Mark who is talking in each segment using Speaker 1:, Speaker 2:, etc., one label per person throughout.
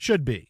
Speaker 1: should be.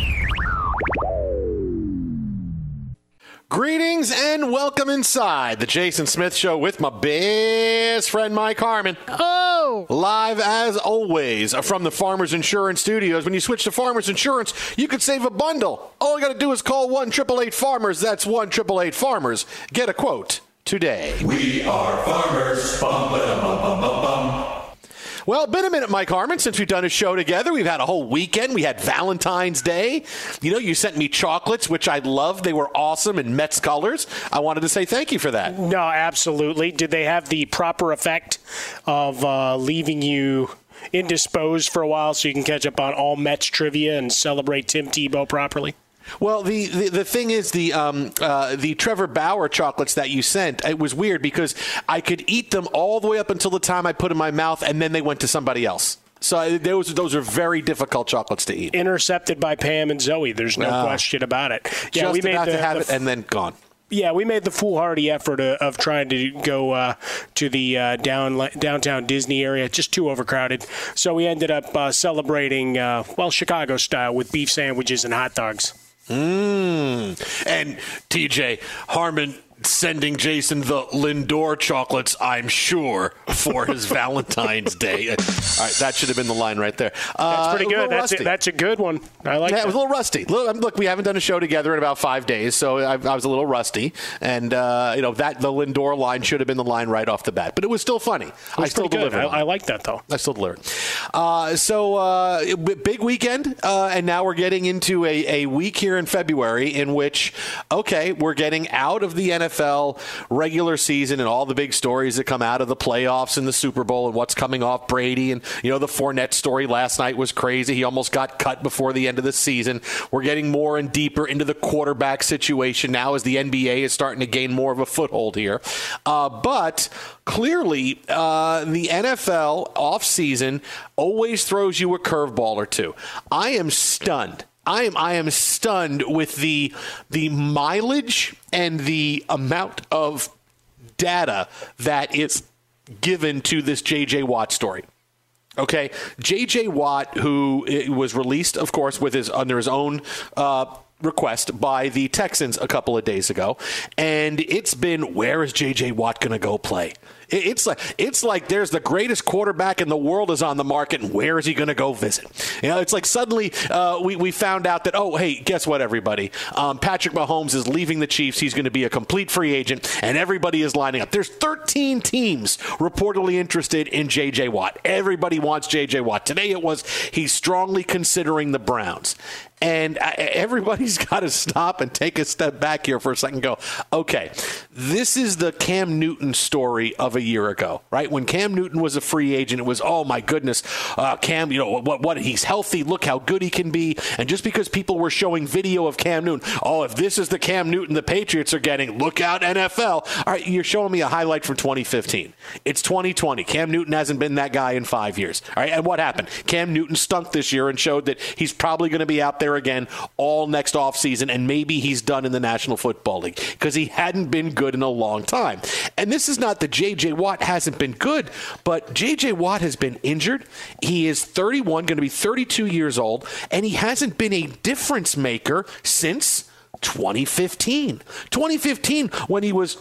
Speaker 1: Greetings and welcome inside the Jason Smith Show with my best friend Mike Harmon. Oh! Live as always from the Farmers Insurance Studios. When you switch to Farmers Insurance, you could save a bundle. All you got to do is call 1 888 Farmers. That's 1 888 Farmers. Get a quote today.
Speaker 2: We are farmers. Bum, ba-dum, bum, bum, bum, bum.
Speaker 1: Well, been a minute, Mike Harmon, since we've done a show together. We've had a whole weekend. We had Valentine's Day. You know, you sent me chocolates, which I loved. They were awesome in Mets colors. I wanted to say thank you for that.
Speaker 3: No, absolutely. Did they have the proper effect of uh, leaving you indisposed for a while so you can catch up on all Mets trivia and celebrate Tim Tebow properly?
Speaker 1: Well, the, the, the thing is the um, uh, the Trevor Bauer chocolates that you sent. It was weird because I could eat them all the way up until the time I put in my mouth, and then they went to somebody else. So those those are very difficult chocolates to eat.
Speaker 3: Intercepted by Pam and Zoe. There's no
Speaker 1: Ah.
Speaker 3: question about it. Yeah,
Speaker 1: Just
Speaker 3: we made
Speaker 1: about
Speaker 3: the,
Speaker 1: to have
Speaker 3: the
Speaker 1: it and then gone.
Speaker 3: Yeah, we made the foolhardy effort of, of trying to go uh, to the uh, down downtown Disney area, just too overcrowded. So we ended up uh, celebrating, uh, well, Chicago style with beef sandwiches and hot dogs.
Speaker 1: Mmm. And TJ Harmon sending Jason the Lindor chocolates, I'm sure, for his Valentine's Day. All right, that should have been the line right there.
Speaker 3: Uh, that's pretty good. That's a, that's a good one. I like.
Speaker 1: Yeah,
Speaker 3: that.
Speaker 1: it was a little rusty. Look, we haven't done a show together in about five days, so I, I was a little rusty. And uh, you know that the Lindor line should have been the line right off the bat, but it was still funny.
Speaker 3: Was
Speaker 1: I still delivered.
Speaker 3: I, I, like that though.
Speaker 1: I still delivered. Uh, so uh, big weekend, uh, and now we're getting into a, a week here in February in which, okay, we're getting out of the NFL regular season and all the big stories that come out of the playoffs and the Super Bowl and what's coming off Brady and you know the Fournette story last night was crazy. He almost got cut before the end of the season. We're getting more and deeper into the quarterback situation now as the NBA is starting to gain more of a foothold here. Uh, but clearly, uh, the NFL offseason always throws you a curveball or two. I am stunned I am I am stunned with the the mileage and the amount of data that is given to this JJ Watt story. Okay, JJ Watt, who was released, of course, with his under his own uh, request by the Texans a couple of days ago, and it's been where is JJ Watt going to go play? It's like it's like there's the greatest quarterback in the world is on the market, and where is he going to go visit? You know, it's like suddenly uh, we we found out that oh hey, guess what, everybody? Um, Patrick Mahomes is leaving the Chiefs. He's going to be a complete free agent, and everybody is lining up. There's 13 teams reportedly interested in J.J. Watt. Everybody wants J.J. Watt. Today it was he's strongly considering the Browns. And everybody's got to stop and take a step back here for a second go, okay, this is the Cam Newton story of a year ago, right? When Cam Newton was a free agent, it was, oh my goodness, uh, Cam, you know, what, what, he's healthy, look how good he can be. And just because people were showing video of Cam Newton, oh, if this is the Cam Newton the Patriots are getting, look out, NFL. All right, you're showing me a highlight from 2015. It's 2020. Cam Newton hasn't been that guy in five years. All right, and what happened? Cam Newton stunk this year and showed that he's probably going to be out there again all next offseason, and maybe he's done in the National Football League because he hadn't been good in a long time. And this is not that J.J. Watt hasn't been good, but J.J. Watt has been injured. He is 31, going to be 32 years old, and he hasn't been a difference maker since 2015. 2015, when he was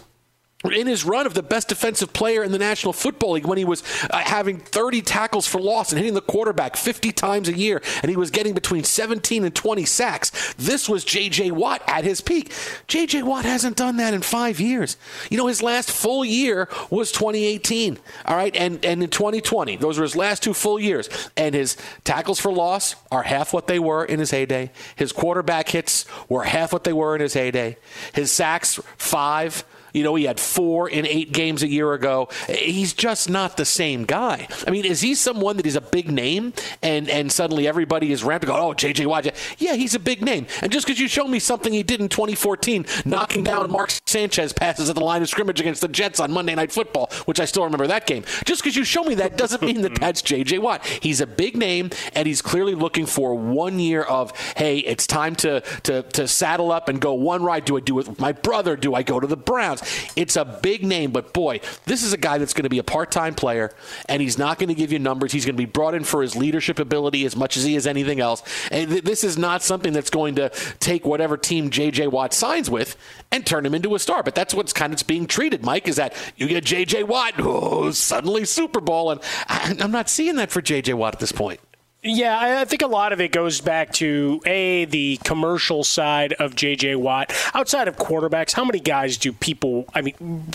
Speaker 1: in his run of the best defensive player in the National Football League when he was uh, having 30 tackles for loss and hitting the quarterback 50 times a year and he was getting between 17 and 20 sacks. This was J.J. Watt at his peak. J.J. Watt hasn't done that in five years. You know, his last full year was 2018. All right. And, and in 2020, those were his last two full years. And his tackles for loss are half what they were in his heyday. His quarterback hits were half what they were in his heyday. His sacks, five. You know, he had four in eight games a year ago. He's just not the same guy. I mean, is he someone that is a big name and, and suddenly everybody is ramping, oh, J.J. Watt. Yeah, he's a big name. And just because you show me something he did in 2014, knocking down Mark Sanchez passes at the line of scrimmage against the Jets on Monday Night Football, which I still remember that game, just because you show me that doesn't mean that that's J.J. Watt. He's a big name, and he's clearly looking for one year of, hey, it's time to, to, to saddle up and go one ride. Do I do it with my brother? Do I go to the Browns? It's a big name, but boy, this is a guy that's going to be a part time player, and he's not going to give you numbers. He's going to be brought in for his leadership ability as much as he is anything else. And th- this is not something that's going to take whatever team J.J. Watt signs with and turn him into a star. But that's what's kind of being treated, Mike, is that you get J.J. Watt, oh, suddenly Super Bowl. And I- I'm not seeing that for J.J. Watt at this point.
Speaker 3: Yeah, I think a lot of it goes back to a the commercial side of JJ Watt. Outside of quarterbacks, how many guys do people? I mean,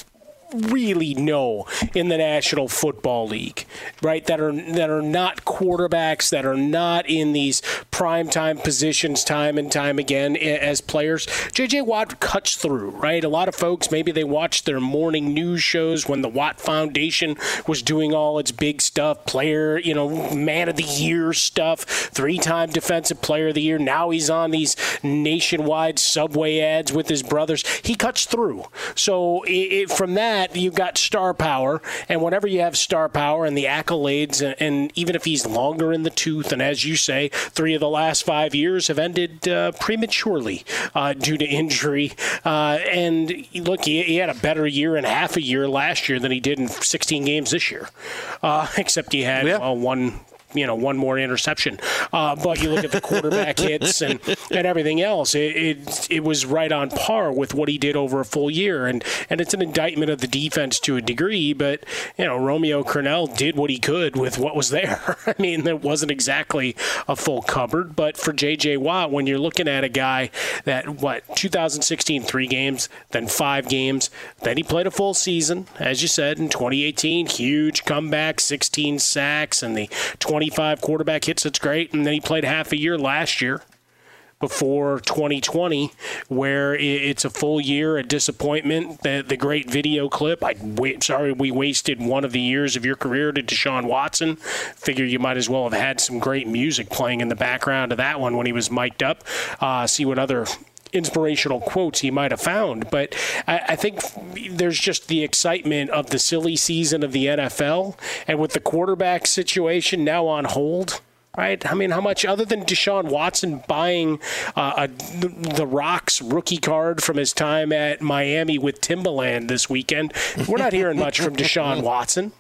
Speaker 3: really know in the National Football League, right? That are that are not quarterbacks, that are not in these prime time positions time and time again as players. JJ Watt cuts through, right? A lot of folks maybe they watched their morning news shows when the Watt Foundation was doing all its big stuff, player, you know, man of the year stuff, three-time defensive player of the year. Now he's on these nationwide subway ads with his brothers. He cuts through. So it, it, from that that, you've got star power, and whenever you have star power and the accolades, and, and even if he's longer in the tooth, and as you say, three of the last five years have ended uh, prematurely uh, due to injury. Uh, and look, he, he, had a better year and half a year last year than he did in 16 games this year, uh, except he had yeah. one you know one more interception. Uh, but you look at the quarterback hits and, and everything else, it, it it was right on par with what he did over a full year, and and it's an indictment of the defense to a degree. But you know Romeo Crennel did what he could with what was there. I mean, it wasn't exactly a full cupboard, but for J.J. Watt, when you're looking at a guy that what 2016 three games, then five games, then he played a full season, as you said in 2018, huge comeback, 16 sacks and the 25 quarterback hits. That's great, and then he played half a year last year before 2020, where it's a full year, a disappointment. The, the great video clip. I sorry we wasted one of the years of your career to Deshaun Watson. Figure you might as well have had some great music playing in the background of that one when he was mic'd up. Uh, see what other inspirational quotes he might have found. But I, I, think there's just the excitement of the silly season of the NFL, and with the quarterback situation now on hold right? I mean, how much other than Deshaun Watson buying uh, a, the Rocks rookie card from his time at Miami with Timberland this weekend? We're not hearing much from Deshaun Watson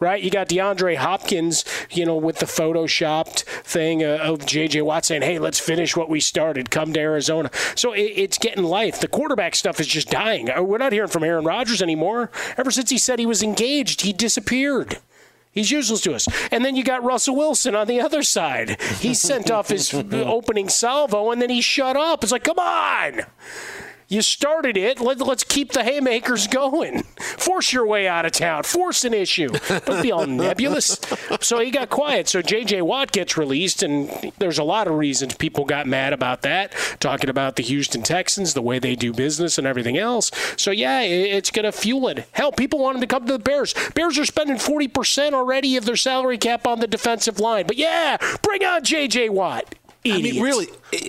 Speaker 3: right? You got DeAndre Hopkins, you know, with the photoshopped thing uh, of J.J. Watt saying, "Hey, let's finish what we started. Come to Arizona." So it, it's getting life. The quarterback stuff is just dying. Uh, we're not hearing from Aaron Rodgers anymore. Ever since he said he was engaged, he disappeared. He's useless to us. And then you got Russell Wilson on the other side. He sent off his opening salvo and then he shut up. It's like, come on. You started it. Let, us keep the haymakers going. Force your way out of town. Force an issue. Don't be all nebulous. So he got quiet. So J.J. Watt gets released, and there's a lot of reasons people got mad about that, talking about the Houston Texans, the way they do business, and everything else. So yeah, it's going to fuel it. Hell, people want him to come to the Bears. Bears are spending 40% already of their salary cap on the defensive line. But yeah, bring on J.J. Watt. Idiots.
Speaker 1: I mean, really,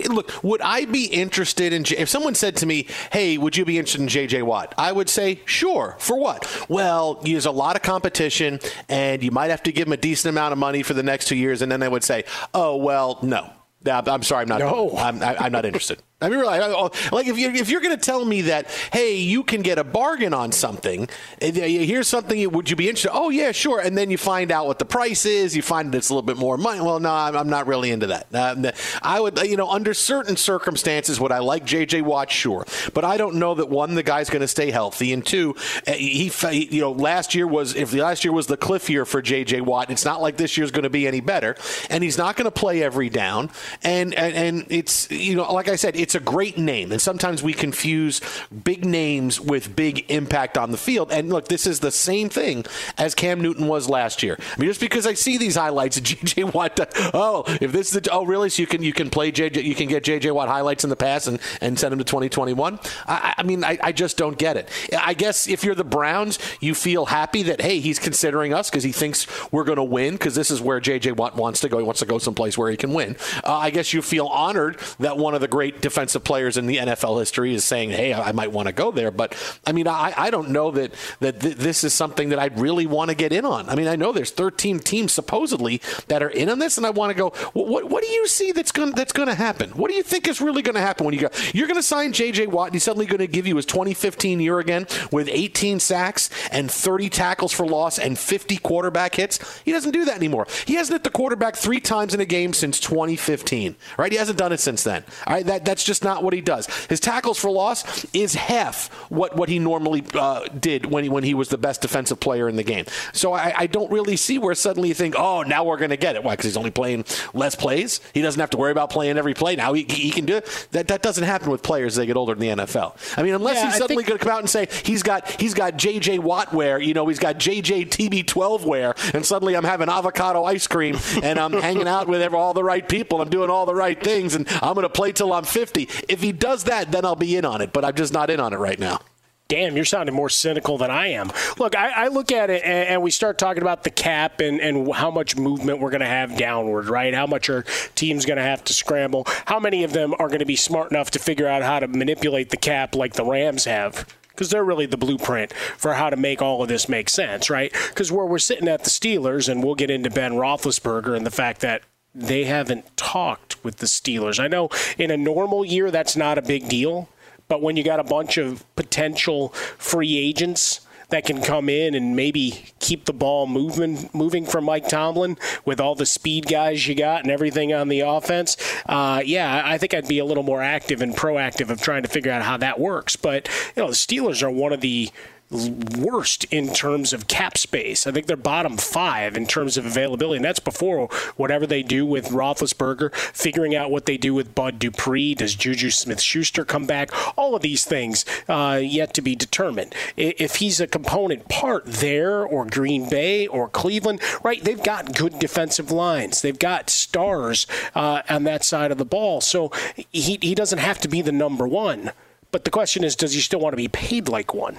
Speaker 1: look, would I be interested in, if someone said to me, hey, would you be interested in J.J. Watt? I would say, sure. For what? Well, there's a lot of competition, and you might have to give him a decent amount of money for the next two years. And then they would say, oh, well, no. I'm sorry, I'm not. No. I'm, I'm not interested. I mean, really, like if you're if you're going to tell me that, hey, you can get a bargain on something, here's something. Would you be interested? Oh yeah, sure. And then you find out what the price is. You find that it's a little bit more money. Well, no, I'm, I'm not really into that. Uh, I would, you know, under certain circumstances, would I like J.J. Watt? Sure, but I don't know that one, the guy's going to stay healthy, and two, uh, he, you know, last year was if the last year was the cliff year for J.J. Watt, it's not like this year's going to be any better, and he's not going to play every down, and, and and it's you know, like I said, it's a great name, and sometimes we confuse big names with big impact on the field. And look, this is the same thing as Cam Newton was last year. I mean, just because I see these highlights JJ Watt, oh, if this is the oh really, so you can you can play JJ, you can get JJ Watt highlights in the past and, and send them to 2021. I, I mean, I, I just don't get it. I guess if you're the Browns, you feel happy that hey, he's considering us because he thinks we're going to win because this is where JJ Watt wants to go. He wants to go someplace where he can win. Uh, I guess you feel honored that one of the great defensive defensive players in the NFL history is saying, "Hey, I might want to go there." But I mean, I, I don't know that that th- this is something that I'd really want to get in on. I mean, I know there's 13 teams supposedly that are in on this, and I want to go. What, what do you see that's going that's going to happen? What do you think is really going to happen when you go? You're going to sign J.J. Watt, and he's suddenly going to give you his 2015 year again with 18 sacks and 30 tackles for loss and 50 quarterback hits. He doesn't do that anymore. He hasn't hit the quarterback three times in a game since 2015. Right? He hasn't done it since then. All right, that that's just just not what he does. His tackles for loss is half what, what he normally uh, did when he, when he was the best defensive player in the game. So I, I don't really see where suddenly you think, oh, now we're going to get it. Why? Because he's only playing less plays. He doesn't have to worry about playing every play. Now he, he can do it. That, that doesn't happen with players as they get older in the NFL. I mean, unless yeah, he's suddenly going to come out and say he's got he's got JJ Watt wear, you know, he's got JJ TB12 wear, and suddenly I'm having avocado ice cream and I'm hanging out with all the right people. I'm doing all the right things, and I'm going to play till I'm 50. If he does that, then I'll be in on it. But I'm just not in on it right now
Speaker 3: damn, you're sounding more cynical than I am. Look, I, I look at it and, and, we start talking about the cap and, and how much movement we're going to have downward, right? How much our team's going to have to scramble. How many of them are going to be smart enough to figure out how to manipulate the cap like the Rams have? Because they're really the blueprint for how to make all of this make sense, right? Because where we're sitting at the Steelers, and we'll get into Ben Roethlisberger and the fact that they haven't talked with the Steelers. I know in a normal year that's not a big deal, but when you got a bunch of potential free agents that can come in and maybe keep the ball moving moving from Mike Tomlin with all the speed guys you got and everything on the offense, uh, yeah, I think I'd be a little more active and proactive of trying to figure out how that works. But you know, the Steelers are one of the worst in terms of cap space. I think they're bottom five in terms of availability, and that's before whatever they do with Roethlisberger, figuring out what they do with Bud Dupree. Does Juju Smith-Schuster come back? All of these things uh, yet to be determined. If he's a component part there, or Green Bay, or Cleveland, right? They've got good defensive lines. They've got stars uh, on that side of the ball, so he he doesn't have to be the number one. But the question is, does he still want to be paid like one?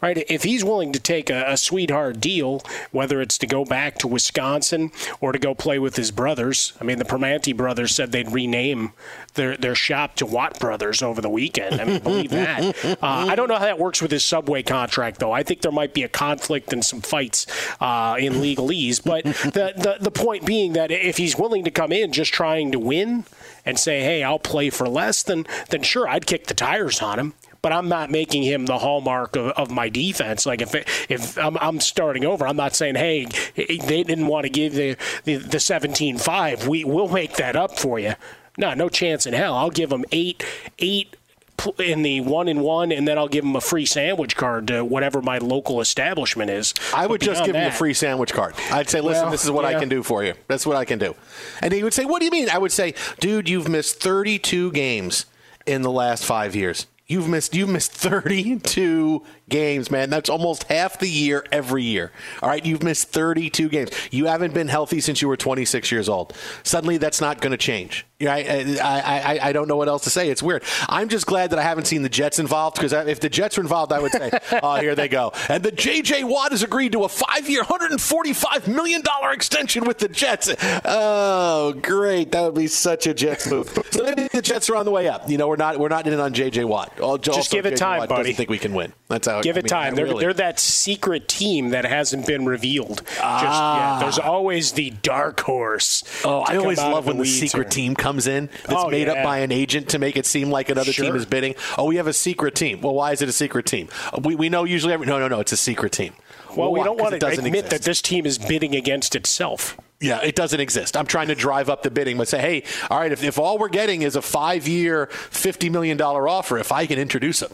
Speaker 3: Right? If he's willing to take a, a, sweetheart deal, whether it's to go back to Wisconsin or to go play with his brothers, I mean, the Primanti brothers said they'd rename their, their shop to Watt Brothers over the weekend. I mean, believe that. Uh, I don't know how that works with his Subway contract, though. I think there might be a conflict and some fights uh, in legalese. But the, the, the point being that if he's willing to come in just trying to win and say, hey, I'll play for less, then, then sure, I'd kick the tires on him but I'm not making him the hallmark of, of my defense. Like if if I'm, I'm, starting over, I'm not saying, hey, they didn't want to give the the, the 17-5. We we'll make that up for you. No, no chance in hell. I'll give them eight eight in the one and one, and then I'll give them a free sandwich card to whatever my local establishment is.
Speaker 1: I would just give that, him a free sandwich card. I'd say, listen, well, this is what yeah. I can do for you. That's what I can do. And he would say, what do you mean? I would say, dude, you've missed 32 games in the last five years. You've missed you've missed 32 games, man. That's almost half the year every year. All right, you've missed 32 games. You haven't been healthy since you were 26 years old. Suddenly, that's not going to change. I, I, I, I don't know what else to say. It's weird. I'm just glad that I haven't seen the Jets involved because if the Jets were involved, I would say, oh, here they go. And the J.J. Watt has agreed to a five-year, $145 million extension with the Jets. Oh, great. That would be such a Jets move. So maybe the Jets are on the way up. You know, we're not we're not in on J.J. Watt.
Speaker 3: just give it time,
Speaker 1: Watt
Speaker 3: buddy.
Speaker 1: Doesn't think we can win. That's how
Speaker 3: give I it mean, time. They're, really. they're that secret team that hasn't been revealed. Ah. Just, There's always the dark horse.
Speaker 1: Oh, I always love when the secret or... team comes in that's oh, made yeah. up by an agent to make it seem like another sure. team is bidding. Oh, we have a secret team. Well, why is it a secret team? We, we know usually every. No, no, no. It's a secret team.
Speaker 3: Well, well we don't want to admit exist. that this team is bidding against itself.
Speaker 1: Yeah, it doesn't exist. I'm trying to drive up the bidding, but say, hey, all right, if, if all we're getting is a five year, $50 million offer, if I can introduce a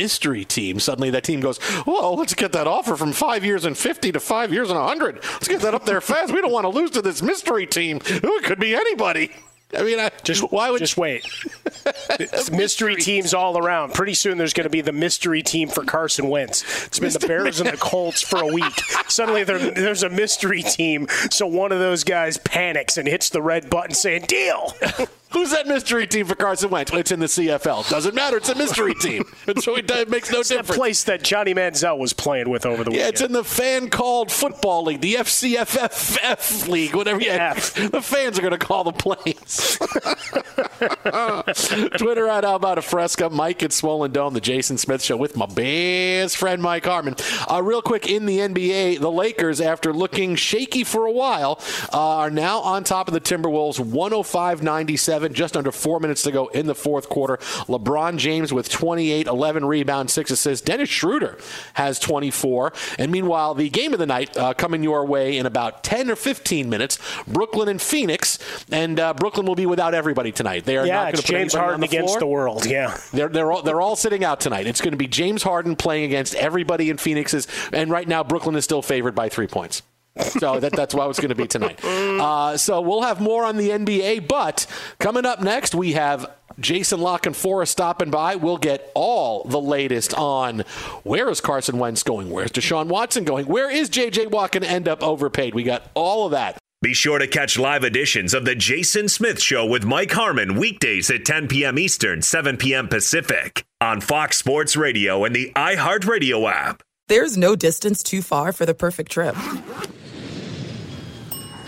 Speaker 1: mystery team, suddenly that team goes, well, let's get that offer from five years and 50 to five years and 100. Let's get that up there fast. We don't want to lose to this mystery team. Ooh, it could be anybody. I mean, I,
Speaker 3: just why would just wait? mystery. mystery teams all around. Pretty soon, there's going to be the mystery team for Carson Wentz. It's been the Bears and the Colts for a week. Suddenly, there, there's a mystery team. So one of those guys panics and hits the red button, saying "Deal."
Speaker 1: Who's that mystery team for Carson Wentz? It's in the CFL. Doesn't matter. It's a mystery team. So it makes no
Speaker 3: it's
Speaker 1: difference.
Speaker 3: The place that Johnny Manziel was playing with over the
Speaker 1: yeah,
Speaker 3: weekend.
Speaker 1: Yeah, it's in the fan called football league, the FCFFF league, whatever. Yeah, the fans are going to call the plays. Twitter at How About a Fresca, Mike at Swollen Dome, the Jason Smith Show with my best friend Mike Harmon. Uh, real quick in the NBA, the Lakers, after looking shaky for a while, uh, are now on top of the Timberwolves, 105 97 just under four minutes to go in the fourth quarter. LeBron James with 28, 11 rebounds, six assists. Dennis Schroeder has 24. And meanwhile, the game of the night uh, coming your way in about 10 or 15 minutes. Brooklyn and Phoenix, and uh, Brooklyn will be without everybody tonight. They are
Speaker 3: yeah,
Speaker 1: not going to
Speaker 3: put James Harden
Speaker 1: the
Speaker 3: against
Speaker 1: floor.
Speaker 3: the world. Yeah,
Speaker 1: they're they're all, they're all sitting out tonight. It's going to be James Harden playing against everybody in Phoenix's, and right now Brooklyn is still favored by three points so that, that's what it's going to be tonight. Uh, so we'll have more on the NBA, but coming up next, we have Jason La Canfora stopping by. We'll get all the latest on where is Carson Wentz going? Where's Deshaun Watson going? Where is J.J. Watt going to end up overpaid? We got all of that.
Speaker 4: Be sure to catch live editions of The Jason Smith Show with Mike Harmon weekdays at 10 p.m. Eastern, 7 p.m. Pacific on Fox Sports Radio and the iHeartRadio app.
Speaker 5: There's no distance too far for the perfect trip.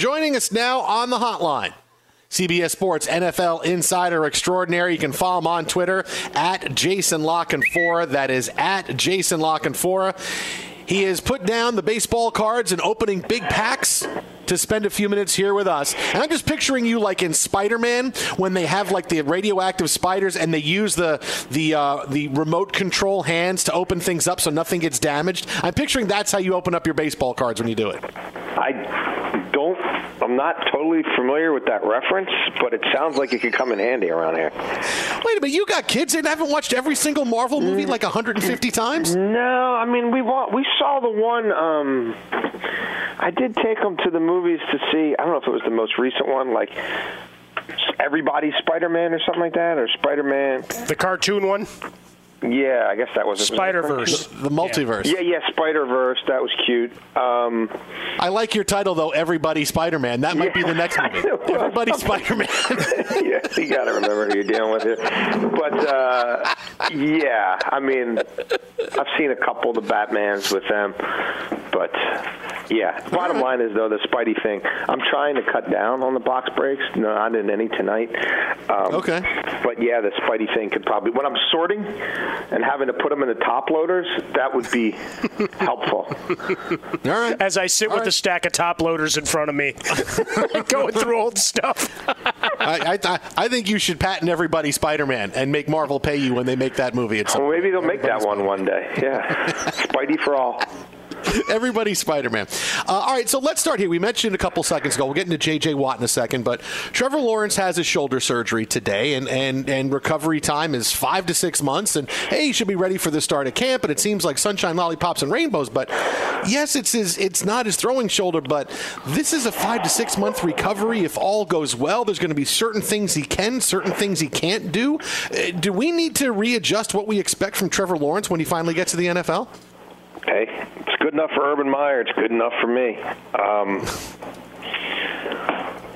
Speaker 1: Joining us now on the hotline. CBS Sports NFL Insider Extraordinary. You can follow him on Twitter at Jason La Canfora. That is at Jason La Canfora. He has put down the baseball cards and opening big packs to spend a few minutes here with us. And I'm just picturing you like in Spider-Man when they have like the radioactive spiders and they use the the uh, the remote control hands to open things up so nothing gets damaged. I'm picturing that's how you open up your baseball cards when you do it.
Speaker 6: I don't. I'm not totally familiar with that reference, but it sounds like it could come in handy around here.
Speaker 1: Wait a minute, you got kids and haven't watched every single Marvel movie like 150 times?
Speaker 6: No, I mean we wa- we saw the one. Um, I did take them to the movies to see. I don't know if it was the most recent one, like Everybody's Spider-Man or something like that, or Spider-Man.
Speaker 3: The cartoon one.
Speaker 6: Yeah, I guess that was it.
Speaker 3: Spider Verse.
Speaker 1: The, the multiverse.
Speaker 6: Yeah, yeah, Spider Verse. That was cute. Um,
Speaker 1: I like your title though. Everybody Spider Man. That might be the next movie. Everybody Spider Man.
Speaker 6: yeah, you got to remember who you're dealing with here. But uh, yeah, I mean, I've seen a couple of the Batmans with them, but yeah. Bottom line is though the Spidey thing. I'm trying to cut down on the box breaks. No, not in any tonight. Um,
Speaker 1: okay.
Speaker 6: But yeah, the Spidey thing could probably when I'm sorting and having to put them in the top loaders, that would be helpful.
Speaker 1: All right.
Speaker 3: As I sit with a stack of top loaders in front of me, going through old stuff.
Speaker 1: I, I, I think you should patent everybody Spider Man and make Marvel pay you when they make that movie. At some
Speaker 6: Well, maybe they'll make that one one day. Yeah, Spidey for all.
Speaker 1: Everybody's Spider Man. Uh, all right, so let's start here. We mentioned a couple seconds ago. We'll get into J.J. Watt in a second, but Trevor Lawrence has his shoulder surgery today, and, and, and recovery time is five to six months. And hey, he should be ready for the start of camp. And it seems like sunshine, lollipops, and rainbows. But yes, it's his, it's not his throwing shoulder, but this is a five to six month recovery. If all goes well, there's going to be certain things he can, certain things he can't do. Uh, do we need to readjust what we expect from Trevor Lawrence when he finally gets to the NFL?
Speaker 6: Hey, good enough for Urban Meyer. It's good enough for me. Um,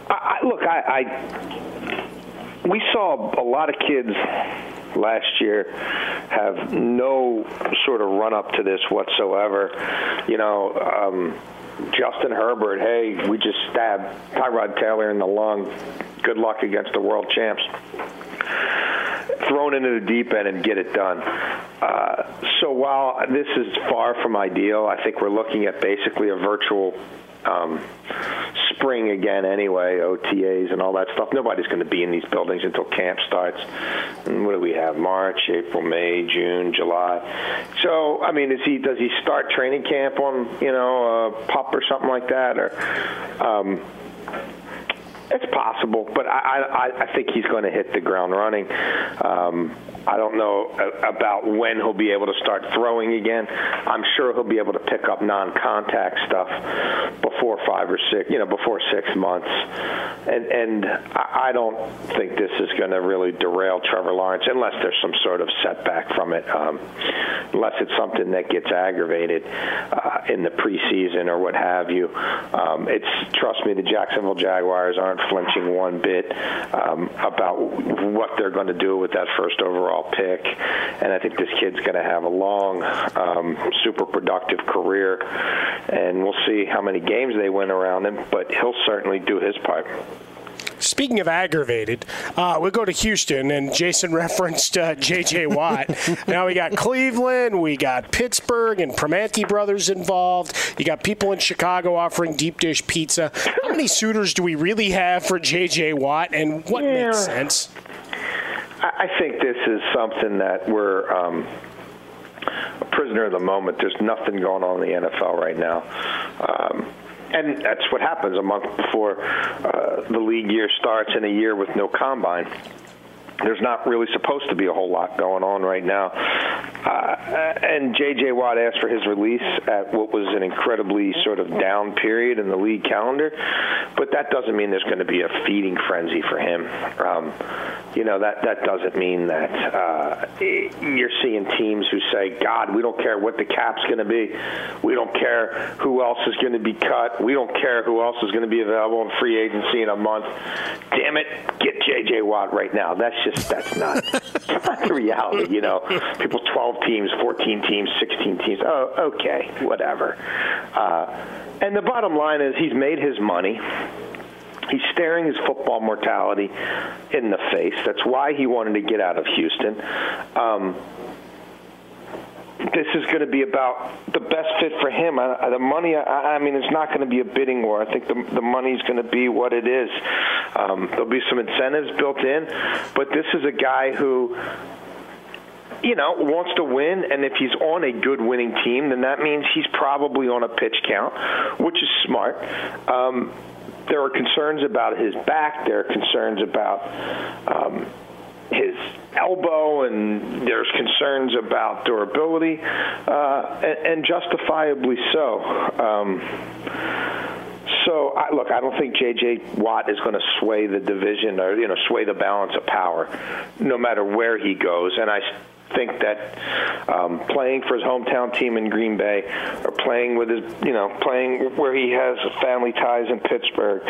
Speaker 6: I, I, look, I, I we saw a lot of kids last year have no sort of run up to this whatsoever. You know. Um, Justin Herbert, hey, we just stabbed Tyrod Taylor in the lung. Good luck against the world champs thrown into the deep end and get it done. Uh, so while this is far from ideal, I think we're looking at basically a virtual um, spring again anyway, OTAs and all that stuff. Nobody's going to be in these buildings until camp starts. And what do we have? March, April, May, June, July. So, I mean, is he does he start training camp on you know a pup or something like that, or? Um, it's possible, but I, I, I think he's going to hit the ground running. Um, I don't know about when he'll be able to start throwing again. I'm sure he'll be able to pick up non-contact stuff before five or six, you know, before six months. And and I don't think this is going to really derail Trevor Lawrence unless there's some sort of setback from it. Um, unless it's something that gets aggravated uh, in the preseason or what have you. Um, it's trust me, the Jacksonville Jaguars aren't flinching one bit um, about what they're going to do with that first overall pick. And I think this kid's going to have a long, um, super productive career. And we'll see how many games they win around him, but he'll certainly do his part.
Speaker 3: Speaking of aggravated, uh, we go to Houston, and Jason referenced uh, J.J. Watt. now we got Cleveland, we got Pittsburgh, and Primanti brothers involved. You got people in Chicago offering deep dish pizza. How many suitors do we really have for J.J. Watt, and what yeah. makes sense?
Speaker 6: I think this is something that we're. Um, a prisoner of the moment. There's nothing going on in the NFL right now. Um, and that's what happens a month before uh, the league year starts in a year with no combine there's not really supposed to be a whole lot going on right now. Uh, and J.J. Watt asked for his release at what was an incredibly sort of down period in the league calendar, but that doesn't mean there's going to be a feeding frenzy for him. Um, you know that that doesn't mean that uh, you're seeing teams who say, "God, we don't care what the cap's going to be, we don't care who else is going to be cut, we don't care who else is going to be available in free agency in a month." Damn it, get J.J. Watt right now. That's just that's not that's not the reality. You know, people, twelve teams, fourteen teams, sixteen teams. Oh, okay, whatever. Uh, and the bottom line is, he's made his money. He's staring his football mortality in the face. That's why he wanted to get out of Houston. Um, this is going to be about the best fit for him. I, the money, I, I mean, it's not going to be a bidding war. I think the the money's going to be what it is. Um, there'll be some incentives built in, but this is a guy who you know, wants to win, and if he's on a good winning team, then that means he's probably on a pitch count, which is smart. Um, there are concerns about his back. There are concerns about um, his elbow, and there's concerns about durability, uh, and, and, justifiably so. Um, so, I, look, I don't think J.J. Watt is going to sway the division or you know sway the balance of power, no matter where he goes. And I think that um, playing for his hometown team in Green Bay or playing with his, you know, playing where he has family ties in Pittsburgh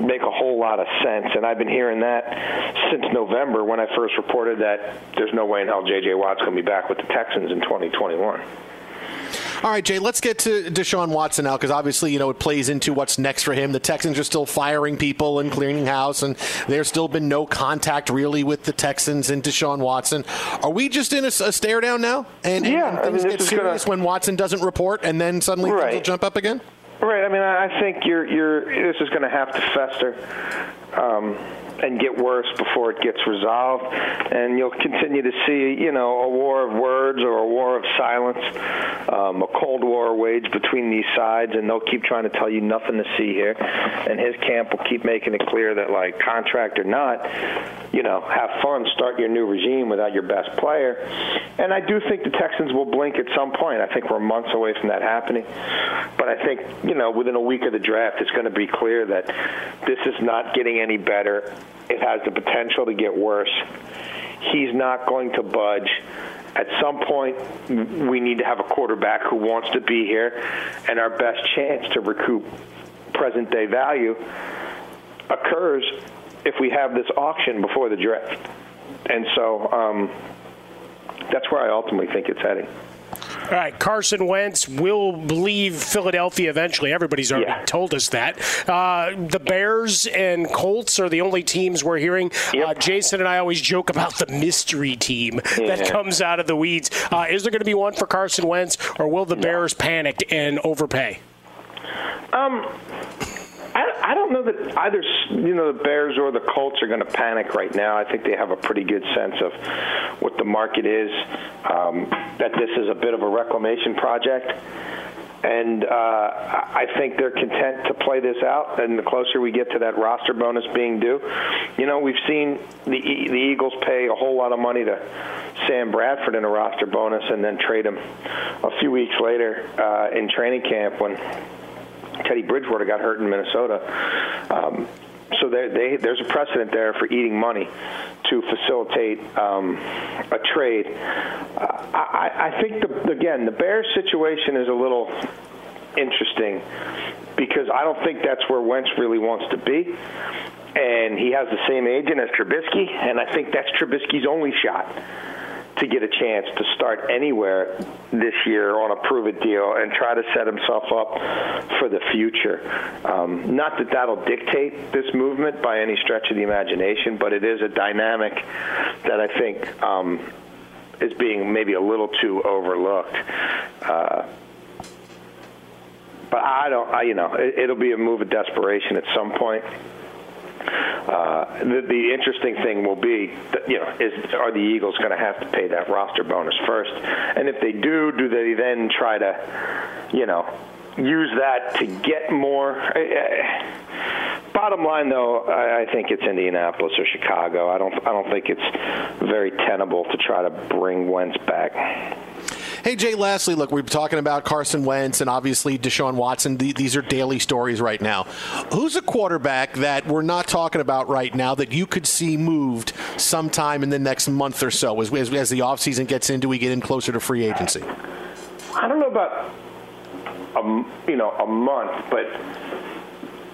Speaker 6: make a whole lot of sense. And I've been hearing that since November when I first reported that there's no way in hell J.J. Watt's going to be back with the Texans in 2021.
Speaker 1: All right, Jay, let's get to Deshaun Watson now because obviously, you know, it plays into what's next for him. The Texans are still firing people and clearing house, and there's still been no contact really with the Texans and Deshaun Watson. Are we just in a, a stare down now? And,
Speaker 6: yeah,
Speaker 1: and things
Speaker 6: I mean,
Speaker 1: get serious
Speaker 6: gonna...
Speaker 1: when Watson doesn't report and then suddenly right. will jump up again?
Speaker 6: Right. I mean, I think you're, you're, this is going to have to fester. Um, and get worse before it gets resolved. And you'll continue to see, you know, a war of words or a war of silence, um, a cold war waged between these sides, and they'll keep trying to tell you nothing to see here. And his camp will keep making it clear that, like, contract or not, you know, have fun, start your new regime without your best player. And I do think the Texans will blink at some point. I think we're months away from that happening. But I think, you know, within a week of the draft, it's going to be clear that this is not getting any better. It has the potential to get worse. He's not going to budge. At some point, we need to have a quarterback who wants to be here, and our best chance to recoup present day value occurs if we have this auction before the draft. And so um, that's where I ultimately think it's heading.
Speaker 3: All right, Carson Wentz will leave Philadelphia eventually. Everybody's already yeah. told us that. Uh, the Bears and Colts are the only teams we're hearing. Yep. Uh, Jason and I always joke about the mystery team yeah. that comes out of the weeds. Uh, is there going to be one for Carson Wentz, or will the no. Bears panic and overpay?
Speaker 6: Um, I, don't know that either you know the Bears or the Colts are going to panic right now. I think they have a pretty good sense of what the market is. Um, that this is a bit of a reclamation project. And uh, I think they're content to play this out. And the closer we get to that roster bonus being due, you know, we've seen the, the Eagles pay a whole lot of money to Sam Bradford in a roster bonus and then trade him a few weeks later uh, in training camp when Teddy Bridgewater got hurt in Minnesota. Um, so they, they, there's a precedent there for eating money to facilitate um, a trade. Uh, I, I think, the, again, the Bears situation is a little interesting because I don't think that's where Wentz really wants to be. And he has the same agent as Trubisky, and I think that's Trubisky's only shot to get a chance to start anywhere this year on a prove it deal and try to set himself up for the future. Um, not that that'll dictate this movement by any stretch of the imagination, but it is a dynamic that I think um, is being maybe a little too overlooked. Uh, but I don't, I, you know, it, it'll be a move of desperation at some point. Uh, the, the interesting thing will be, you know, is are the Eagles going to have to pay that roster bonus first? And if they do, do they then try to, you know, use that to get more? Bottom line, though, I, I think it's Indianapolis or Chicago. I don't, I don't think it's very tenable to try to bring Wentz back.
Speaker 1: Hey, Jay, lastly, look, we've been talking about Carson Wentz and obviously Deshaun Watson. These are daily stories right now. Who's a quarterback that we're not talking about right now that you could see moved sometime in the next month or so as, as, as the offseason gets into, we get in closer to free agency?
Speaker 6: I don't know about a, you know, a month, but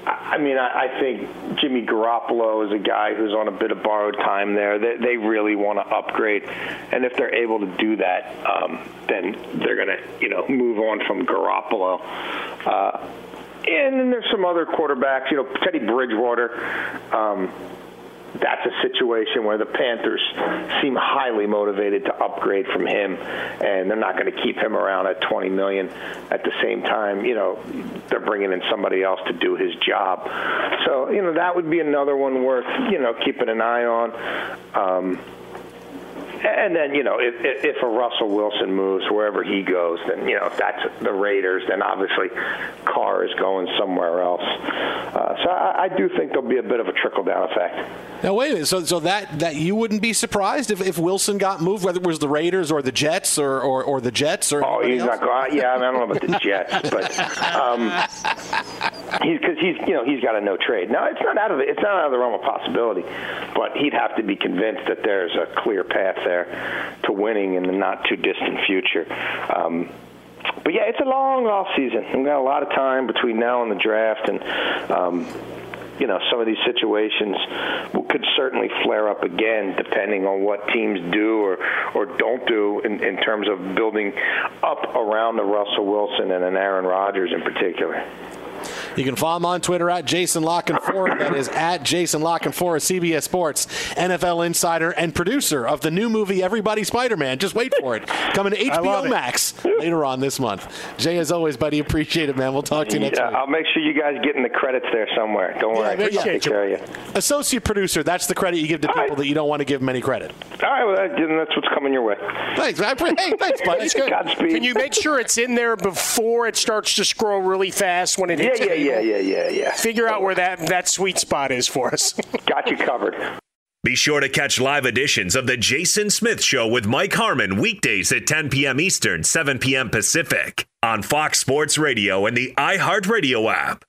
Speaker 6: I mean, I, I think Jimmy Garoppolo is a guy who's on a bit of borrowed time there. They, they really want to upgrade, and if they're able to do that, um, then they're going to, you know, move on from Garoppolo. Uh, and then there's some other quarterbacks, you know, Teddy Bridgewater. Um, that's a situation where the Panthers seem highly motivated to upgrade from him, and they're not going to keep him around at 20 million. At the same time, you know, they're bringing in somebody else to do his job. So, you know, that would be another one worth, you know, keeping an eye on. Um, and then you know if, if a Russell Wilson moves wherever he goes, then you know if that's the Raiders, then obviously Carr is going somewhere else. Uh, so I, I, do think there'll be a bit of a trickle down effect.
Speaker 1: Now wait a minute. So so that that you wouldn't be surprised if, if Wilson got moved, whether it was the Raiders or the Jets or or, or the Jets or
Speaker 6: oh he's else? not going. Yeah, I, mean, I don't know about the Jets, but um, he's because he's you know he's got a no trade. Now it's not out of it's not out of the realm of possibility, but he'd have to be convinced that there's a clear path there there to winning in the not too distant future. Um, but yeah, it's a long off season. We've got a lot of time between now and the draft, and um, you know some of these situations could certainly flare up again, depending on what teams do or or don't do in, in terms of building up around the Russell Wilson and an Aaron Rodgers in particular.
Speaker 1: You can follow him on Twitter at Jason La Canfora. That is at Jason La Canfora, CBS Sports, NFL insider, and producer of the new movie Everybody Spider Man. Just wait for it. Coming to HBO Max later on this month. Jay, as always, buddy, appreciate it, man. We'll talk to you next
Speaker 6: Yeah,
Speaker 1: week.
Speaker 6: I'll make sure you guys get in the credits there somewhere. Don't worry.
Speaker 1: Yeah,
Speaker 6: I'll take care of you.
Speaker 1: Associate producer, that's the credit you give to people that you don't want to give them any credit.
Speaker 6: All right, well, that's what's coming your way.
Speaker 1: Thanks. I pre- hey, thanks, bud. That's good.
Speaker 6: Godspeed.
Speaker 3: Can you make sure it's in there before it starts to scroll really fast when it hits
Speaker 6: Yeah, yeah,
Speaker 3: cable?
Speaker 6: yeah, yeah, yeah, yeah.
Speaker 3: Figure out where that, that sweet spot is for us.
Speaker 6: Got you covered.
Speaker 4: Be sure to catch live editions of The Jason Smith Show with Mike Harmon weekdays at 10 p.m. Eastern, 7 p.m. Pacific on Fox Sports Radio and the iHeartRadio app.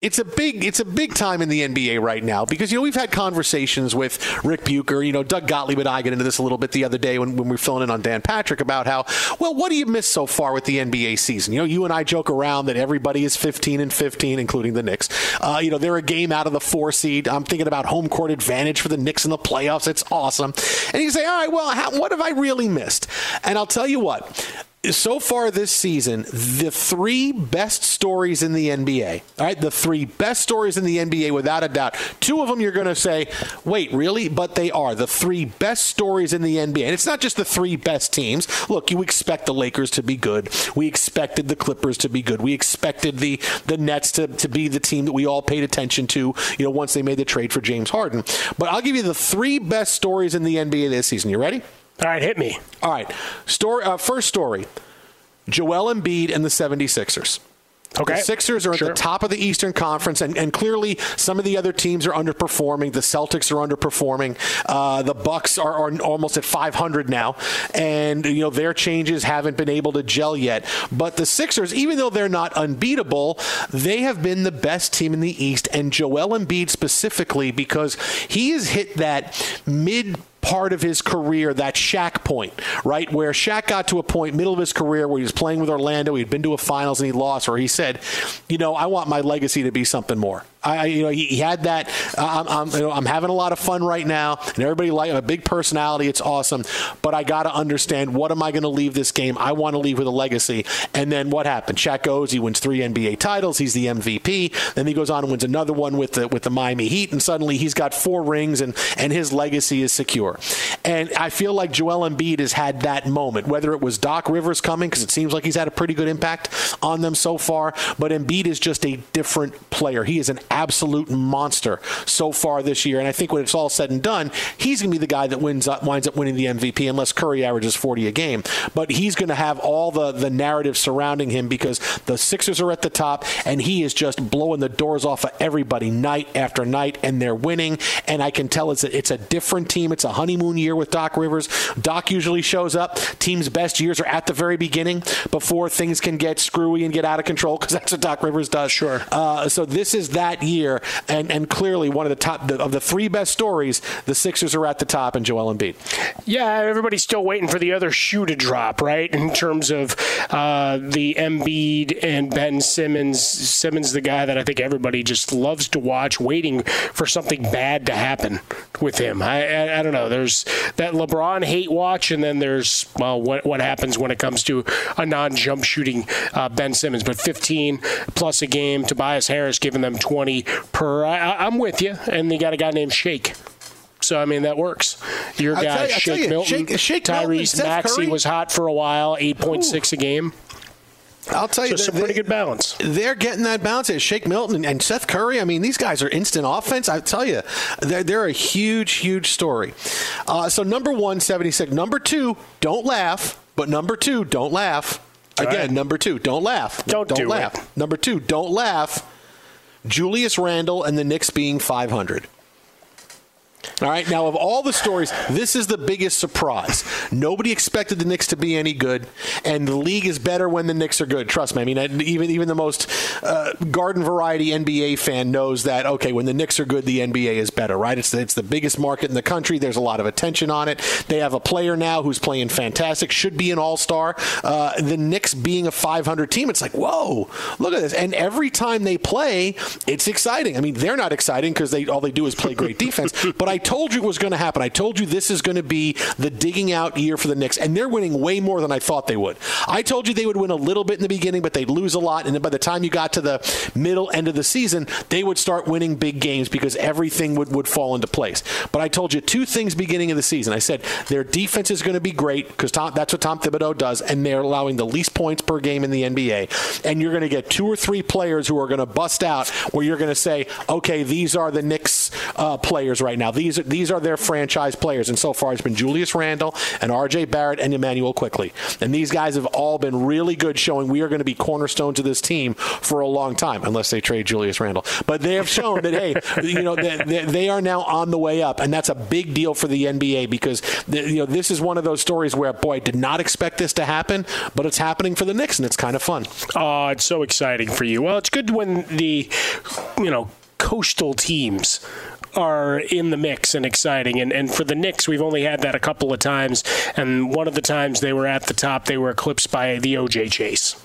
Speaker 1: It's a big, it's a big time in the NBA right now because you know we've had conversations with Rick Bucher, you know Doug Gottlieb and I get into this a little bit the other day when, when we were filling in on Dan Patrick about how well what do you miss so far with the NBA season? You know you and I joke around that everybody is 15 and 15, including the Knicks. Uh, you know they're a game out of the four seed. I'm thinking about home court advantage for the Knicks in the playoffs. It's awesome. And you say, all right, well, how, what have I really missed? And I'll tell you what so far this season, the three best stories in the NBA, all right, the three best stories in the NBA without a doubt. Two of them you're going to say, wait, really? But they are the three best stories in the NBA. And it's not just the three best teams. Look, you expect the Lakers to be good. We expected the Clippers to be good. We expected the, the Nets to, to be the team that we all paid attention to, you know, once they made the trade for James Harden. But I'll give you the three best stories in the NBA this season. You ready?
Speaker 3: All right, hit me.
Speaker 1: All right. Story, uh, first story Joel Embiid and the 76ers.
Speaker 3: Okay.
Speaker 1: The Sixers are
Speaker 3: Sure.
Speaker 1: at the top of the Eastern Conference, and, and clearly some of the other teams are underperforming. The Celtics are underperforming. Uh, the Bucks are, are almost at 500 now, and you know their changes haven't been able to gel yet. But the Sixers, even though they're not unbeatable, they have been the best team in the East, and Joel Embiid specifically because he has hit that mid part of his career, that Shaq point, right? Where Shaq got to a point, middle of his career, where he was playing with Orlando, he'd been to a finals and he lost, where he said, you know, I want my legacy to be something more. I, you know, he, he had that. Uh, I'm, I'm, you know, I'm having a lot of fun right now, and everybody like I'm a big personality. It's awesome, but I got to understand what am I going to leave this game? I want to leave with a legacy. And then what happened? Shaq goes, he wins three NBA titles, he's the MVP. Then he goes on and wins another one with the with the Miami Heat, and suddenly he's got four rings, and and his legacy is secure. And I feel like Joel Embiid has had that moment, whether it was Doc Rivers coming, because it seems like he's had a pretty good impact on them so far. But Embiid is just a different player. He is an absolute monster so far this year. And I think when it's all said and done, he's going to be the guy that wins up, winds up winning the MVP, unless Curry averages 40 a game. But he's going to have all the, the narrative surrounding him because the Sixers are at the top, and he is just blowing the doors off of everybody night after night, and they're winning. And I can tell it's a, it's a different team. It's a honeymoon year with Doc Rivers. Doc usually shows up. Team's best years are at the very beginning before things can get screwy and get out of control because that's what Doc Rivers does. Sure. Uh, so this is that year, and, and clearly one of the top of the three best stories. The Sixers are at the top, and Joel Embiid.
Speaker 3: Yeah, everybody's still waiting for the other shoe to drop, right? In terms of uh, the Embiid and Ben Simmons. Simmons, the guy that I think everybody just loves to watch, waiting for something bad to happen with him. I, I, I don't know. There's that LeBron hate watch, and then there's well, what what happens when it comes to a non-jump shooting uh, Ben Simmons. But 15 plus a game. Tobias Harris giving them 20 per. I, I'm with you. And they got a guy named Shake. So I mean that works. Your
Speaker 1: I'll
Speaker 3: guy
Speaker 1: you-
Speaker 3: Shake
Speaker 1: you,
Speaker 3: Milton,
Speaker 1: Shake- Shake
Speaker 3: Tyrese Maxey was hot for a while, eight point six a game.
Speaker 1: I'll tell you,
Speaker 3: So some pretty good balance.
Speaker 1: They're getting that balance. Shake Milton and, Seth Curry. I mean, these guys are instant offense. I tell you, they're, they're a huge, huge story. Uh, so number one, 76. Number two, don't laugh. But number two, don't laugh. Again, number two, don't laugh.
Speaker 3: Don't do
Speaker 1: laugh.
Speaker 3: it.
Speaker 1: Number two, don't laugh. Julius Randle and the Knicks being 500. All right. Now, of all the stories, this is the biggest surprise. Nobody expected the Knicks to be any good, and the league is better when the Knicks are good. Trust me. I mean, even even the most uh, garden variety NBA fan knows that. Okay, when the Knicks are good, the NBA is better. Right? It's the, it's the biggest market in the country. There's a lot of attention on it. They have a player now who's playing fantastic. Should be an All Star. Uh, the Knicks being a 500 team, it's like whoa, look at this. And every time they play, it's exciting. I mean, they're not exciting because they all they do is play great defense. But I I told you it was going to happen. I told you this is going to be the digging out year for the Knicks, and they're winning way more than I thought they would. I told you they would win a little bit in the beginning, but they'd lose a lot, and then by the time you got to the middle end of the season, they would start winning big games because everything would, would fall into place. But I told you two things beginning of the season. I said their defense is going to be great because that's what Tom Thibodeau does, and they're allowing the least points per game in the NBA. And you're going to get two or three players who are going to bust out where you're going to say, okay, these are the Knicks uh, players right now. These are, these are their franchise players. And so far, it's been Julius Randle and R.J. Barrett and Immanuel Quickley, And these guys have all been really good, showing we are going to be cornerstone to this team for a long time, unless they trade Julius Randle. But they have shown that, hey, you know, they, they, are now on the way up. And that's a big deal for the NBA because, you know, this is one of those stories where, boy, I did not expect this to happen, but it's happening for the Knicks, and it's kind of fun.
Speaker 3: Oh, it's so exciting for you. Well, it's good when the, you know, coastal teams are in the mix and exciting. And, and for the Knicks, we've only had that a couple of times. And one of the times they were at the top, they were eclipsed by the OJ chase.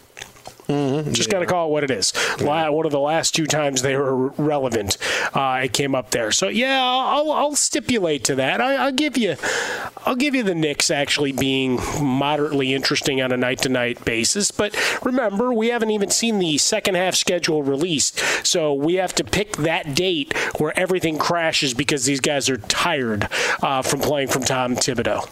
Speaker 3: Mm-hmm. Just yeah. got to call it what it is. Yeah. One of the last two times they were relevant, uh, it came up there. So yeah, I'll, I'll stipulate to that. I, will give you, I'll give you the Knicks actually being moderately interesting on a night-to-night basis. But remember, we haven't even seen the second half schedule released, so we have to pick that date where everything crashes because these guys are tired uh, from playing from Tom Thibodeau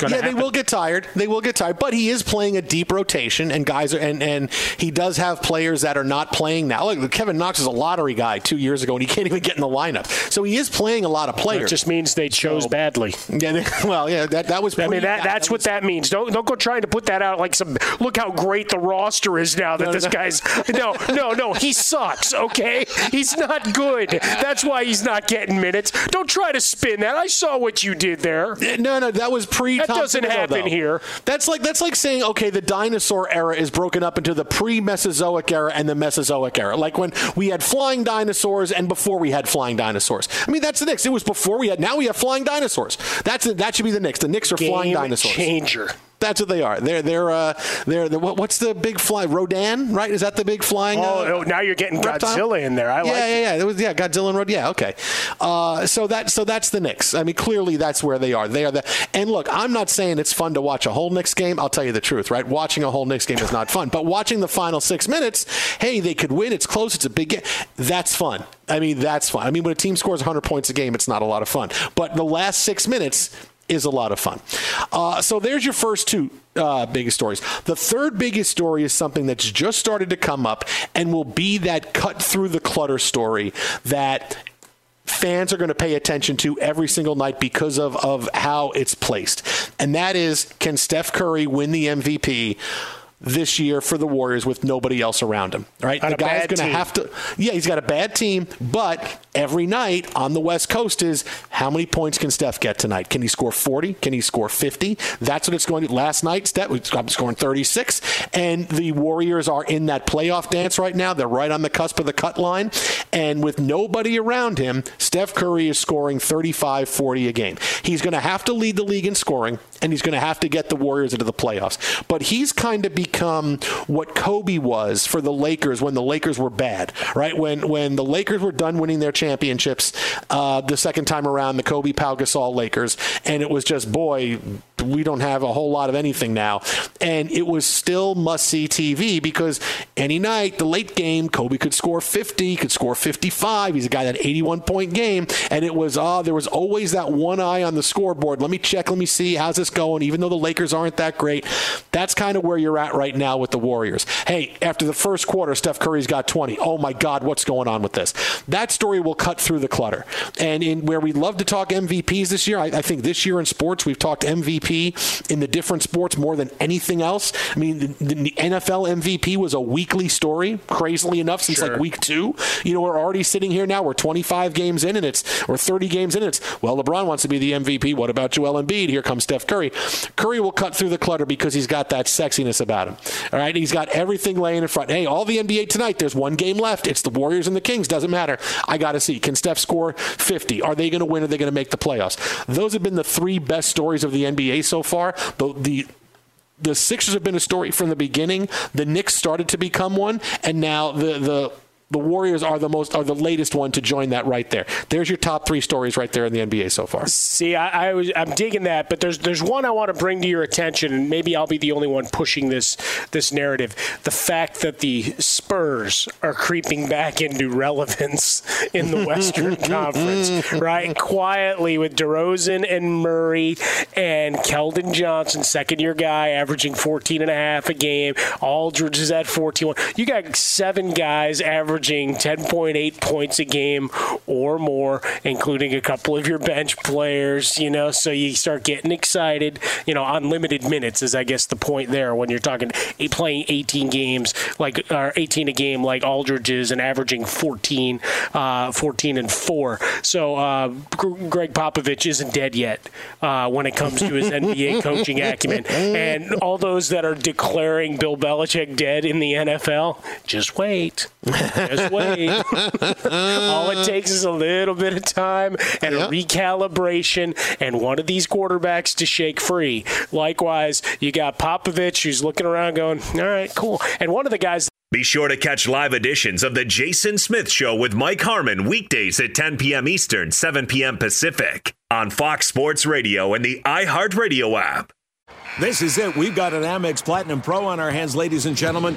Speaker 1: yeah, happen. they will get tired. They will get tired, but he is playing a deep rotation, and guys are and and he does have players that are not playing now. Look, Kevin Knox is a lottery guy two years ago, and he can't even get in the lineup. So he is playing a lot of players.
Speaker 3: That just means they chose so, badly.
Speaker 1: Yeah, they, well, yeah, that that was.
Speaker 3: I mean, that, that's that what was, that means. Don't don't go trying to put that out like some. Look how great the roster is now that no, this no. guy's. No, no, no. He sucks. Okay, he's not good. That's why he's not getting minutes. Don't try to spin that. I saw what you did there.
Speaker 1: No, no, that was pre.
Speaker 3: That doesn't happen though. here.
Speaker 1: That's like that's like saying okay, the dinosaur era is broken up into the pre-Mesozoic era and the Mesozoic era. Like when we had flying dinosaurs and before we had flying dinosaurs. I mean, that's the Knicks. It was before we had. Now we have flying dinosaurs. That's that should be the Knicks. The Knicks are
Speaker 3: Game
Speaker 1: flying dinosaurs.
Speaker 3: Changer.
Speaker 1: That's what they are. They're they're uh, they're, they're what's the big fly? Rodan, right? Is that the big flying?
Speaker 3: Oh, uh, oh now you're getting reptile? Godzilla in there. I
Speaker 1: yeah,
Speaker 3: like.
Speaker 1: Yeah, yeah, yeah. was yeah Godzilla and Rodan. Yeah, okay. Uh, so that so that's the Knicks. I mean, clearly that's where they are. They are the. And look, I'm not saying it's fun to watch a whole Knicks game. I'll tell you the truth, right? Watching a whole Knicks game is not fun. But watching the final six minutes, hey, they could win. It's close. It's a big game. That's fun. I mean, that's fun. I mean, when a team scores 100 points a game, it's not a lot of fun. But the last six minutes is a lot of fun. Uh, so there's your first two uh, biggest stories. The third biggest story is something that's just started to come up and will be that cut through the clutter story that fans are going to pay attention to every single night because of, of how it's placed. And that is can Steph Curry win the MVP? This year for the Warriors with nobody else around him. Right,
Speaker 3: On
Speaker 1: the
Speaker 3: guy's going
Speaker 1: to have to. Yeah, he's got a bad team, but every night on the West Coast is how many points can Steph get tonight? Can he score 40? Can he score 50? That's what it's going to. Last night, Steph was scoring 36, and the Warriors are in that playoff dance right now. They're right on the cusp of the cut line, and with nobody around him, Steph Curry is scoring 35, 40 a game. He's going to have to lead the league in scoring, and he's going to have to get the Warriors into the playoffs. But he's kind of become what Kobe was for the Lakers when the Lakers were bad, right? When when the Lakers were done winning their championships uh, the second time around, the Kobe Pau Gasol Lakers, and it was just boy, we don't have a whole lot of anything now, and it was still must see TV because any night the late game, Kobe could score 50, could score 55. He's a guy that 81 point game, and it was ah, uh, there was always that one eye on the scoreboard. Let me check, let me see how's this going. Even though the Lakers aren't that great, that's kind of where you're at right now with the Warriors. Hey, after the first quarter, Steph Curry's got 20. Oh my God, what's going on with this? That story will cut through the clutter. And in where we love to talk MVPs this year, I, I think this year in sports we've talked MVP in the different sports more than anything else. I mean, the, the NFL MVP was a weekly story, crazily enough, since sure. like week two. You know, we're already sitting here now. We're 25 games in, and it's or 30 games in. And it's well, LeBron wants to be the MVP. What about Joel Embiid? Here comes Steph Curry. Curry will cut through the clutter because he's got that sexiness about him. All right, he's got everything laying in front. Hey, all the NBA tonight. There's one game left. It's the Warriors and the Kings. Doesn't matter. I got to see. Can Steph score 50? Are they going to win? Are they going to make the playoffs? Those have been the three best stories of the NBA so far. The, the the Sixers have been a story from the beginning. The Knicks started to become one, and now the the the Warriors are the most are the latest one to join that right there. There's your top three stories right there in the NBA so far.
Speaker 3: See, I, I was I'm digging that, but there's there's one I want to bring to your attention, and maybe I'll be the only one pushing this this narrative. The fact that the Spurs are creeping back into relevance in the Western Conference, right? Quietly with DeRozan and Murray and Keldon Johnson, second year guy, averaging 14 and a half a game. Aldridge is at 14. You got seven guys averaging 10.8 points a game or more, including a couple of your bench players, you know, so you start getting excited, you know, unlimited minutes is I guess the point there when you're talking playing 18 games like or 18 a game like Aldridge is and averaging 14 uh, 14 and 4. So uh, Gregg Popovich isn't dead yet uh, when it comes to his NBA coaching acumen. And all those that are declaring Bill Belichick dead in the NFL, just wait. Just wait. all it takes is a little bit of time and a recalibration and one of these quarterbacks to shake free. Likewise, you got Popovich who's looking around going, all right, cool. And one of the guys
Speaker 4: Be sure to catch live editions of The Jason Smith Show with Mike Harmon weekdays at 10 p.m. Eastern, 7 p.m. Pacific on Fox Sports Radio and the iHeartRadio app.
Speaker 7: This is it. We've got an Amex Platinum Pro on our hands, ladies and gentlemen.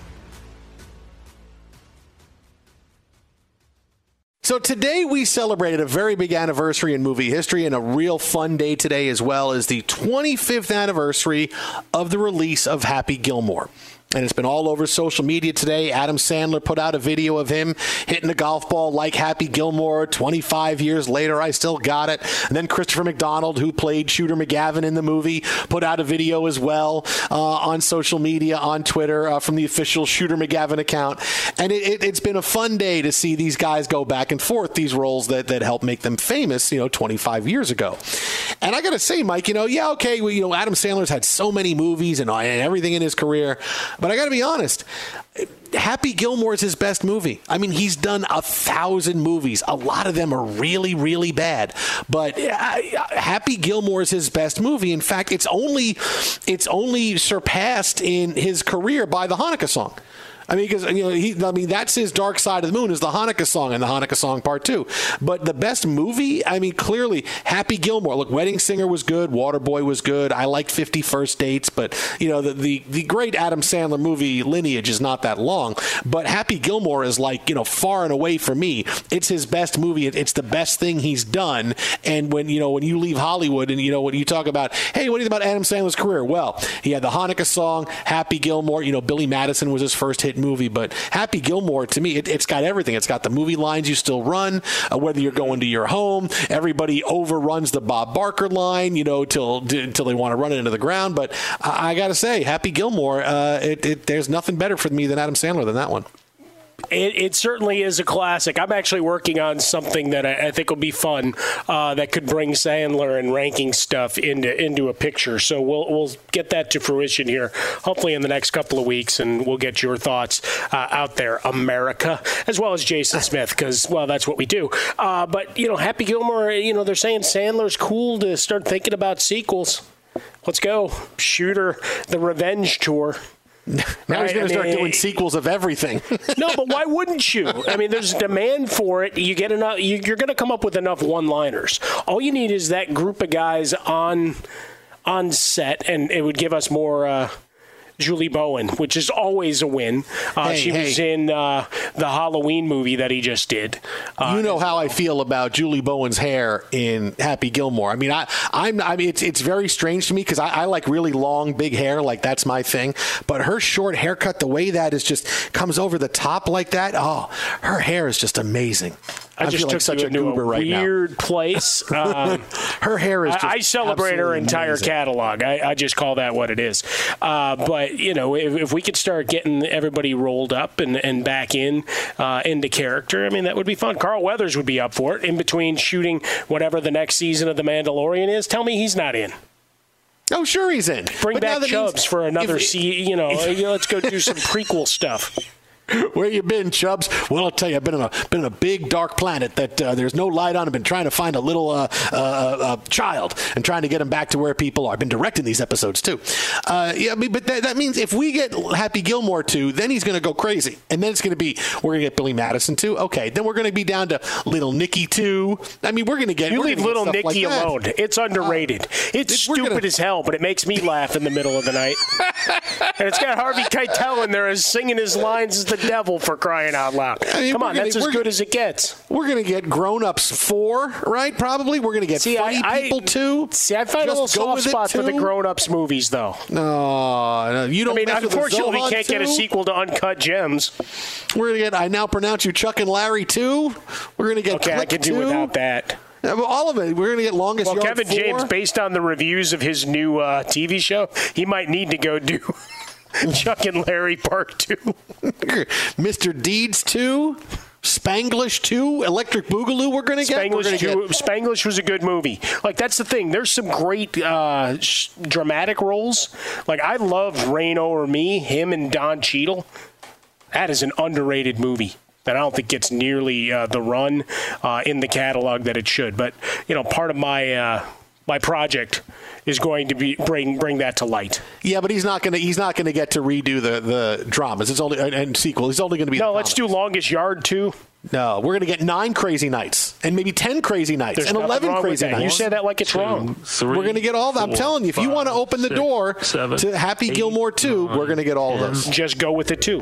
Speaker 1: So today we celebrated a very big anniversary in movie history and a real fun day today as well as the 25th anniversary of the release of Happy Gilmore and it's been all over social media today. Adam Sandler put out a video of him hitting a golf ball like Happy Gilmore. 25 years later, I still got it. And then Christopher McDonald, who played Shooter McGavin in the movie, put out a video as well uh, on social media, on Twitter, uh, from the official Shooter McGavin account. And it, has it, been a fun day to see these guys go back and forth, these roles that, that helped make them famous, you know, 25 years ago. And I got to say, Mike, you know, yeah, okay, well, you know, Adam Sandler's had so many movies and, and everything in his career. But I got to be honest. Happy Gilmore is his best movie. I mean, he's done a thousand movies. A lot of them are really, really bad. But uh, Happy Gilmore is his best movie. In fact, it's only it's only surpassed in his career by the Hanukkah song. I mean, because you know, he, I mean, that's his Dark Side of the Moon is the Hanukkah song and the Hanukkah song part two. But the best movie, I mean, clearly Happy Gilmore. Look, Wedding Singer was good, Waterboy was good. I liked Fifty First Dates, but you know, the, the the great Adam Sandler movie lineage is not that long. But Happy Gilmore is like you know far and away for me. It's his best movie. It's the best thing he's done. And when you know when you leave Hollywood and you know when you talk about, hey, what do you think about Adam Sandler's career? Well, he had the Hanukkah song, Happy Gilmore. You know, Billy Madison was his first hit movie. But Happy Gilmore, to me, it, has got everything. It's got the movie lines you still run, uh, whether you're going to your home. Everybody overruns the Bob Barker line, you know, till until they want to run it into the ground. But I, I got to say, Happy Gilmore, uh, it, it, there's nothing better for me than Adam Sandler than that one.
Speaker 3: It, it, certainly is a classic. I'm actually working on something that I, I think will be fun uh, that could bring Sandler and ranking stuff into into a picture. So we'll we'll get that to fruition here, hopefully in the next couple of weeks, and we'll get your thoughts uh, out there, America, as well as Jason Smith, because well, that's what we do. Uh, but you know, Happy Gilmore, you know, they're saying Sandler's cool to start thinking about sequels. Let's go, Shooter, the Revenge Tour.
Speaker 1: Now right? he's going to start mean, doing sequels of everything.
Speaker 3: no, but why wouldn't you? I mean, there's demand for it. You get enough. You're going to come up with enough one-liners. All you need is that group of guys on on set, and it would give us more. Uh, Julie Bowen, which is always a win. Uh, hey, she hey. was in uh, the Halloween movie that he just did.
Speaker 1: Uh, you know how I feel about Julie Bowen's hair in Happy Gilmore. I mean, I, I'm, I mean, it's it's very strange to me because I, I, like really long, big hair, like that's my thing. But her short haircut, the way that is just comes over the top like that, oh, her hair is just amazing.
Speaker 3: I, I just took like such a goober right weird place. Um,
Speaker 1: her hair is. I,
Speaker 3: I celebrate her entire
Speaker 1: amazing.
Speaker 3: catalog. I, I, just call that what it is. Uh, but you know, if, if, we could start getting everybody rolled up and, and back in uh, into character, I mean, that would be fun. Carl Weathers would be up for it. In between shooting whatever the next season of The Mandalorian is, tell me he's not in.
Speaker 1: Oh, sure he's in.
Speaker 3: Bring but back Chubbs for another. If, se- you know, let's go do some prequel stuff.
Speaker 1: Where you been, Chubbs? Well, I'll tell you, I've been on a been on a big dark planet that uh, there's no light on. I've been trying to find a little uh, uh, uh child and trying to get him back to where people are. I've been directing these episodes too. Uh, yeah, but that, that, means if we get Happy Gilmore too, then he's going to go crazy, and then it's going to be we're going to get Billy Madison too. Okay, then we're going to be down to Little Nicky too. I mean, we're going to get
Speaker 3: you leave Little Nicky like alone. It's underrated. it's stupid gonna... as hell, but it makes me laugh in the middle of the night. and it's got Harvey Keitel in there as singing his lines as the devil for crying out loud. I mean, Come on, gonna, that's as good as it gets.
Speaker 1: We're going to get grown ups four, right? Probably. We're going to get see, funny I, people two.
Speaker 3: See, I find Just a little soft spot for the grown ups movies, though.
Speaker 1: No, no you don't. I mean,
Speaker 3: unfortunately, we can't get a sequel to Uncut Gems.
Speaker 1: We're going to get. I now pronounce you Chuck and Larry too. We're going to get.
Speaker 3: Okay,
Speaker 1: Click
Speaker 3: I can do without that.
Speaker 1: All of it. We're going to get longest.
Speaker 3: Well,
Speaker 1: Kevin
Speaker 3: four. James, based on the reviews of his new uh, TV show, he might need to go do Chuck and Larry Part 2.
Speaker 1: Mr. Deeds 2. Spanglish 2, Electric Boogaloo we're going to get.
Speaker 3: Spanglish, get. Spanglish was a good movie. Like, that's the thing. There's some great uh, sh- dramatic roles. Like, I love Reign Over Me, him and Don Cheadle. That is an underrated movie that I don't think gets nearly uh, the run uh, in the catalog that it should. But, you know, part of my uh, my project is going to be bring bring that to light.
Speaker 1: Yeah, but he's not going to he's not going to get to redo the the dramas. It's only and sequel. He's only going to be
Speaker 3: no. Let's do Longest Yard too.
Speaker 1: No, we're going to get nine crazy nights and maybe ten crazy nights There's and eleven crazy nights.
Speaker 3: You say that like it's Two, wrong.
Speaker 1: we we're going to get all that. I'm telling you, if five, you want to open the six, door seven, to Happy eight, Gilmore two, we we're going to get all of those.
Speaker 3: Just go with it too.